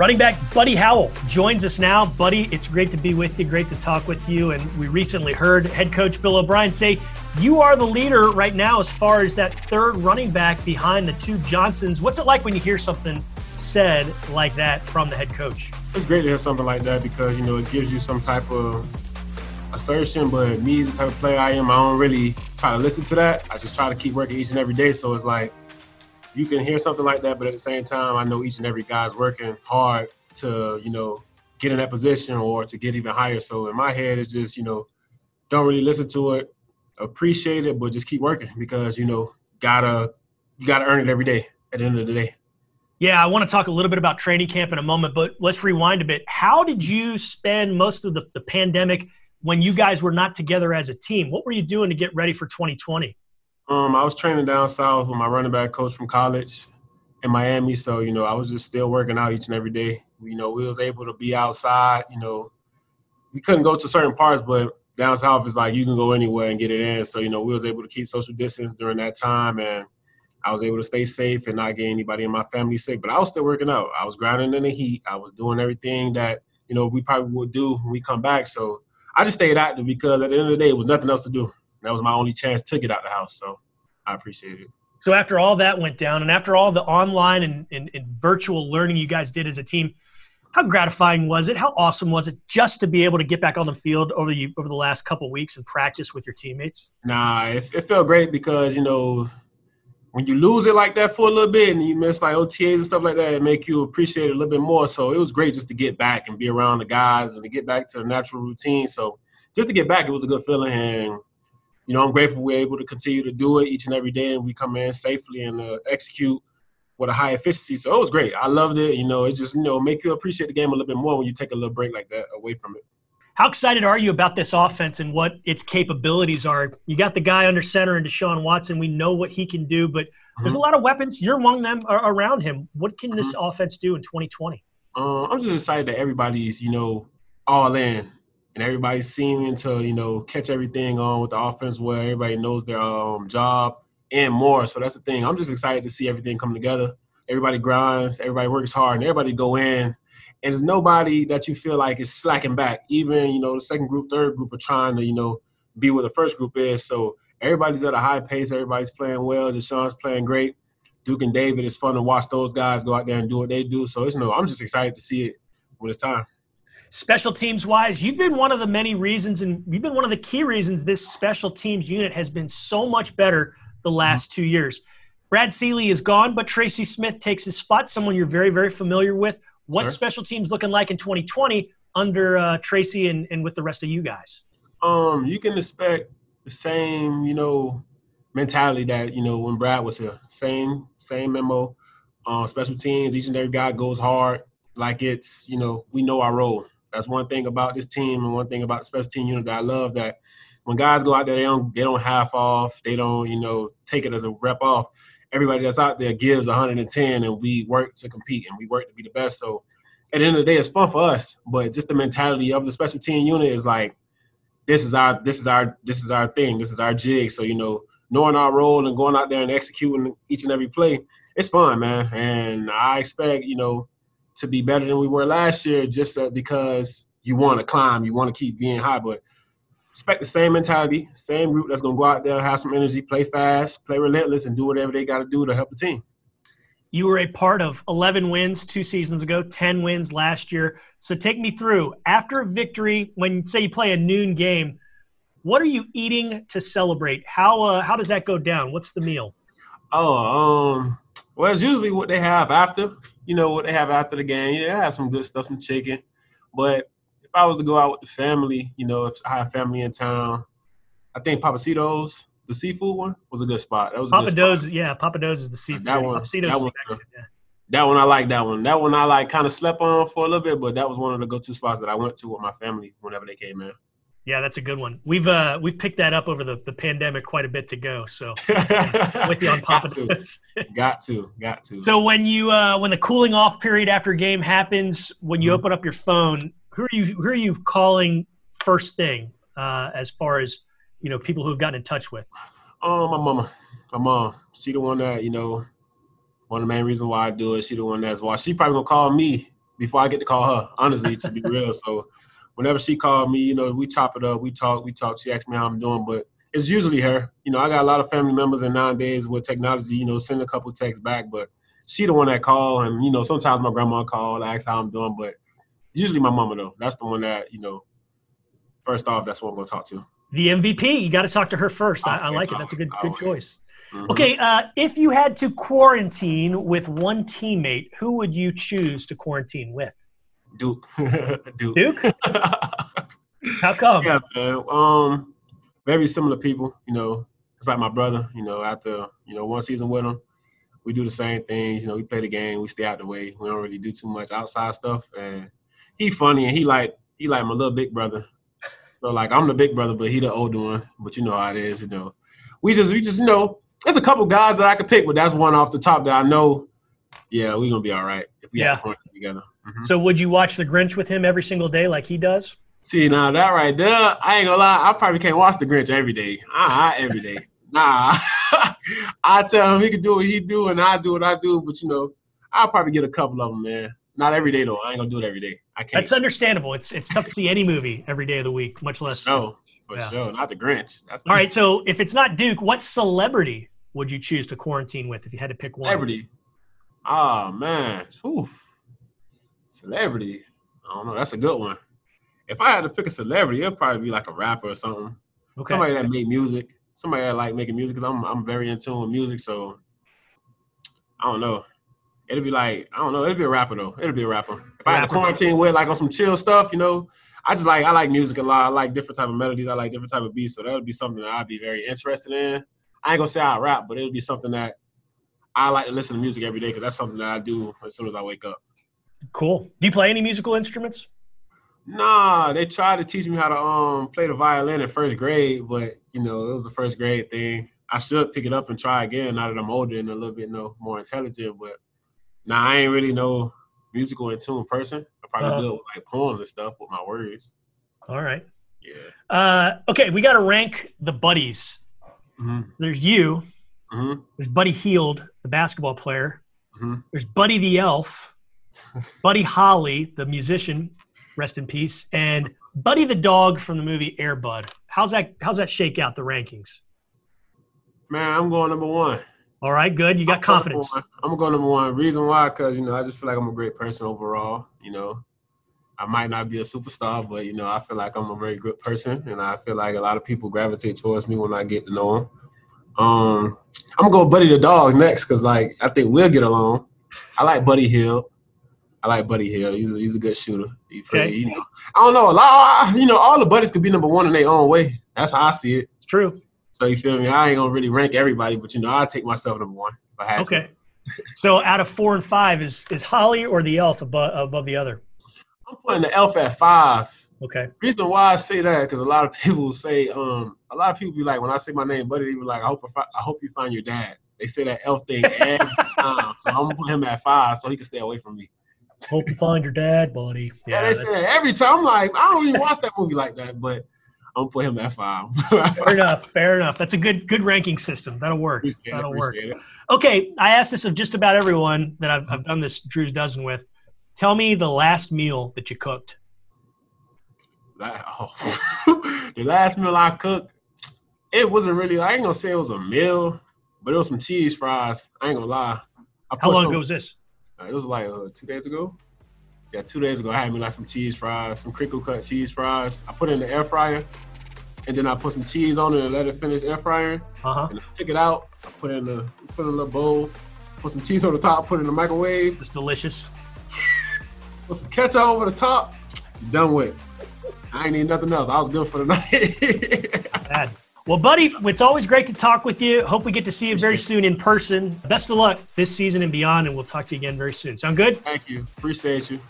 Running back Buddy Howell joins us now. Buddy, it's great to be with you, great to talk with you. And we recently heard head coach Bill O'Brien say you are the leader right now as far as that third running back behind the two Johnsons. What's it like when you hear something said like that from the head coach? It's great to hear something like that because, you know, it gives you some type of assertion. But me, the type of player I am, I don't really try to listen to that. I just try to keep working each and every day. So it's like, you can hear something like that, but at the same time, I know each and every guy's working hard to, you know, get in that position or to get even higher. So in my head, it's just, you know, don't really listen to it, appreciate it, but just keep working because, you know, gotta you gotta earn it every day at the end of the day. Yeah, I want to talk a little bit about training camp in a moment, but let's rewind a bit. How did you spend most of the, the pandemic when you guys were not together as a team? What were you doing to get ready for 2020? Um, I was training down south with my running back coach from college in Miami. So, you know, I was just still working out each and every day. You know, we was able to be outside, you know, we couldn't go to certain parts, but down south is like you can go anywhere and get it in. So, you know, we was able to keep social distance during that time and I was able to stay safe and not get anybody in my family sick. But I was still working out. I was grinding in the heat. I was doing everything that, you know, we probably would do when we come back. So I just stayed active because at the end of the day, it was nothing else to do. That was my only chance to get out the house. So I appreciate it. So after all that went down, and after all the online and, and, and, virtual learning you guys did as a team, how gratifying was it? How awesome was it just to be able to get back on the field over the over the last couple weeks and practice with your teammates? Nah, it, it felt great because you know when you lose it like that for a little bit and you miss like OTAs and stuff like that, it make you appreciate it a little bit more. So it was great just to get back and be around the guys and to get back to the natural routine. So just to get back, it was a good feeling and you know, I'm grateful we're able to continue to do it each and every day, and we come in safely and uh, execute with a high efficiency. So it was great. I loved it. You know, it just you know make you appreciate the game a little bit more when you take a little break like that away from it. How excited are you about this offense and what its capabilities are? You got the guy under center and Deshaun Watson. We know what he can do, but mm-hmm. there's a lot of weapons. You're among them around him. What can mm-hmm. this offense do in 2020? Uh, I'm just excited that everybody's you know all in and everybody's seeming to you know catch everything on with the offense where everybody knows their um, job and more. So that's the thing. I'm just excited to see everything come together. Everybody grinds, everybody works hard, and everybody go in. And there's nobody that you feel like is slacking back. Even you know the second group, third group are trying to you know be where the first group is. So everybody's at a high pace. Everybody's playing well. Deshaun's playing great. Duke and David, it's fun to watch those guys go out there and do what they do. So it's you know I'm just excited to see it when it's time. Special teams wise, you've been one of the many reasons, and you've been one of the key reasons this special teams unit has been so much better the last two years. Brad Seely is gone, but Tracy Smith takes his spot, someone you're very, very familiar with. What sure. special teams looking like in 2020 under uh, Tracy and, and with the rest of you guys? Um, you can expect the same, you know, mentality that you know when Brad was here. Same, same memo. Uh, special teams, each and every guy goes hard like it's you know we know our role. That's one thing about this team and one thing about the special team unit that I love that when guys go out there, they don't they don't half off, they don't you know take it as a rep off. Everybody that's out there gives 110, and we work to compete and we work to be the best. So at the end of the day, it's fun for us, but just the mentality of the special team unit is like this is our this is our this is our thing, this is our jig. So you know knowing our role and going out there and executing each and every play, it's fun, man. And I expect you know to be better than we were last year just uh, because you want to climb, you want to keep being high. But expect the same mentality, same route that's going to go out there, have some energy, play fast, play relentless, and do whatever they got to do to help the team. You were a part of 11 wins two seasons ago, 10 wins last year. So take me through after a victory, when say you play a noon game, what are you eating to celebrate? How uh, how does that go down? What's the meal? Oh, um, well, it's usually what they have after you know what they have after the game. Yeah, they have some good stuff, some chicken. But if I was to go out with the family, you know, if I have family in town, I think Pappasito's, the seafood one, was a good spot. That was Papa Do's, yeah, Pappadeaux is the seafood. That one, that one, yeah. that one I like that one. That one I like kind of slept on for a little bit, but that was one of the go-to spots that I went to with my family whenever they came in. Yeah, that's a good one. We've uh we've picked that up over the, the pandemic quite a bit to go. So with you on Papa got to, got to, got to. So when you uh when the cooling off period after game happens, when you mm-hmm. open up your phone, who are you who are you calling first thing uh as far as you know people who've gotten in touch with? Oh, my mama, my mom. She the one that you know. One of the main reasons why I do it. She the one that's why she probably gonna call me before I get to call her. Honestly, to be real. So whenever she called me, you know, we top it up, we talk, we talk. She asks me how I'm doing, but it's usually her. You know, I got a lot of family members, and nowadays with technology, you know, send a couple texts back, but she the one that call, and you know, sometimes my grandma call, ask how I'm doing, but usually my mama though. That's the one that you know. First off, that's what I'm gonna talk to. The MVP. You got to talk to her first. I, I like it. That's a good good choice. Mm-hmm. Okay, uh, if you had to quarantine with one teammate, who would you choose to quarantine with? Duke. Duke. Duke. How come? Yeah, man. Um, very similar people. You know, it's like my brother. You know, after you know one season with him, we do the same things. You know, we play the game, we stay out the way. We don't really do too much outside stuff. And he funny and he like he like my little big brother. So like I'm the big brother, but he the older one. But you know how it is. You know, we just we just you know there's a couple guys that I could pick, but that's one off the top that I know. Yeah, we're gonna be all right if we yeah. have together. Mm-hmm. So would you watch The Grinch with him every single day like he does? See now that right there, I ain't gonna lie, I probably can't watch The Grinch every day. Ah, uh, every day. Nah, I tell him he can do what he do, and I do what I do. But you know, I'll probably get a couple of them, man. Not every day though. I ain't gonna do it every day. I can't. That's understandable. It's it's tough to see any movie every day of the week, much less. No, for yeah. sure. Not the Grinch. That's All right. So if it's not Duke, what celebrity would you choose to quarantine with if you had to pick one? Celebrity. Oh man. Oof. Celebrity. I don't know. That's a good one. If I had to pick a celebrity, it'd probably be like a rapper or something. Okay. Somebody that made music. Somebody that like making music because I'm I'm very in tune with music. So I don't know. It'd be like I don't know. It'd be a rapper though. It'd be a rapper. If I had to quarantine with like on some chill stuff, you know, I just like I like music a lot. I like different type of melodies. I like different type of beats. So that would be something that I'd be very interested in. I ain't gonna say I rap, but it'll be something that I like to listen to music every day because that's something that I do as soon as I wake up. Cool. Do you play any musical instruments? Nah, they tried to teach me how to um play the violin in first grade, but you know it was the first grade thing. I should pick it up and try again now that I'm older and a little bit you know, more intelligent. But now nah, I ain't really no musical in tune person. I probably uh, do it with like poems and stuff with my words. All right. Yeah. Uh, okay, we got to rank the buddies Mm-hmm. There's you. Mm-hmm. There's Buddy Hield, the basketball player. Mm-hmm. There's Buddy the Elf, Buddy Holly, the musician, rest in peace, and Buddy the dog from the movie Air Bud. How's that? How's that shake out the rankings? Man, I'm going number one. All right, good. You got I'm confidence. I'm going number one. Reason why, because you know, I just feel like I'm a great person overall. You know, I might not be a superstar, but you know, I feel like I'm a very good person, and I feel like a lot of people gravitate towards me when I get to know them. Um, I'm gonna go Buddy the dog next because like I think we'll get along. I like Buddy Hill. I like Buddy Hill. He's a, he's a good shooter. He pretty, okay. you know. I don't know a lot. You know, all the buddies could be number one in their own way. That's how I see it. It's true. So you feel me? I ain't gonna really rank everybody, but you know, I take myself number one if I had okay. to. so out of four and five, is is Holly or the Elf above above the other? I'm putting the Elf at five. Okay. Reason why I say that because a lot of people say, um, a lot of people be like, when I say my name, buddy, they be like, I hope I, I hope you find your dad. They say that Elf thing every time, so I'm gonna put him at five so he can stay away from me. Hope you find your dad, buddy. Yeah, yeah they say that every time. I'm like, I don't even watch that movie like that, but I'm gonna put him at five. fair enough. Fair enough. That's a good good ranking system. That'll work. Appreciate That'll work. It. Okay, I asked this of just about everyone that I've, I've done this Drew's dozen with. Tell me the last meal that you cooked. That, oh. the last meal I cooked, it wasn't really. I ain't gonna say it was a meal, but it was some cheese fries. I ain't gonna lie. How long some, ago was this? Uh, it was like uh, two days ago. Yeah, two days ago, I had me like some cheese fries, some crinkle cut cheese fries. I put it in the air fryer, and then I put some cheese on it and let it finish air frying. Uh-huh. And I took it out. I put it in the put it in a little bowl. Put some cheese on the top. Put it in the microwave. It's delicious. Put some ketchup over the top. Done with. I ain't need nothing else. I was good for the night. Well, buddy, it's always great to talk with you. Hope we get to see you very soon in person. Best of luck this season and beyond, and we'll talk to you again very soon. Sound good? Thank you. Appreciate you.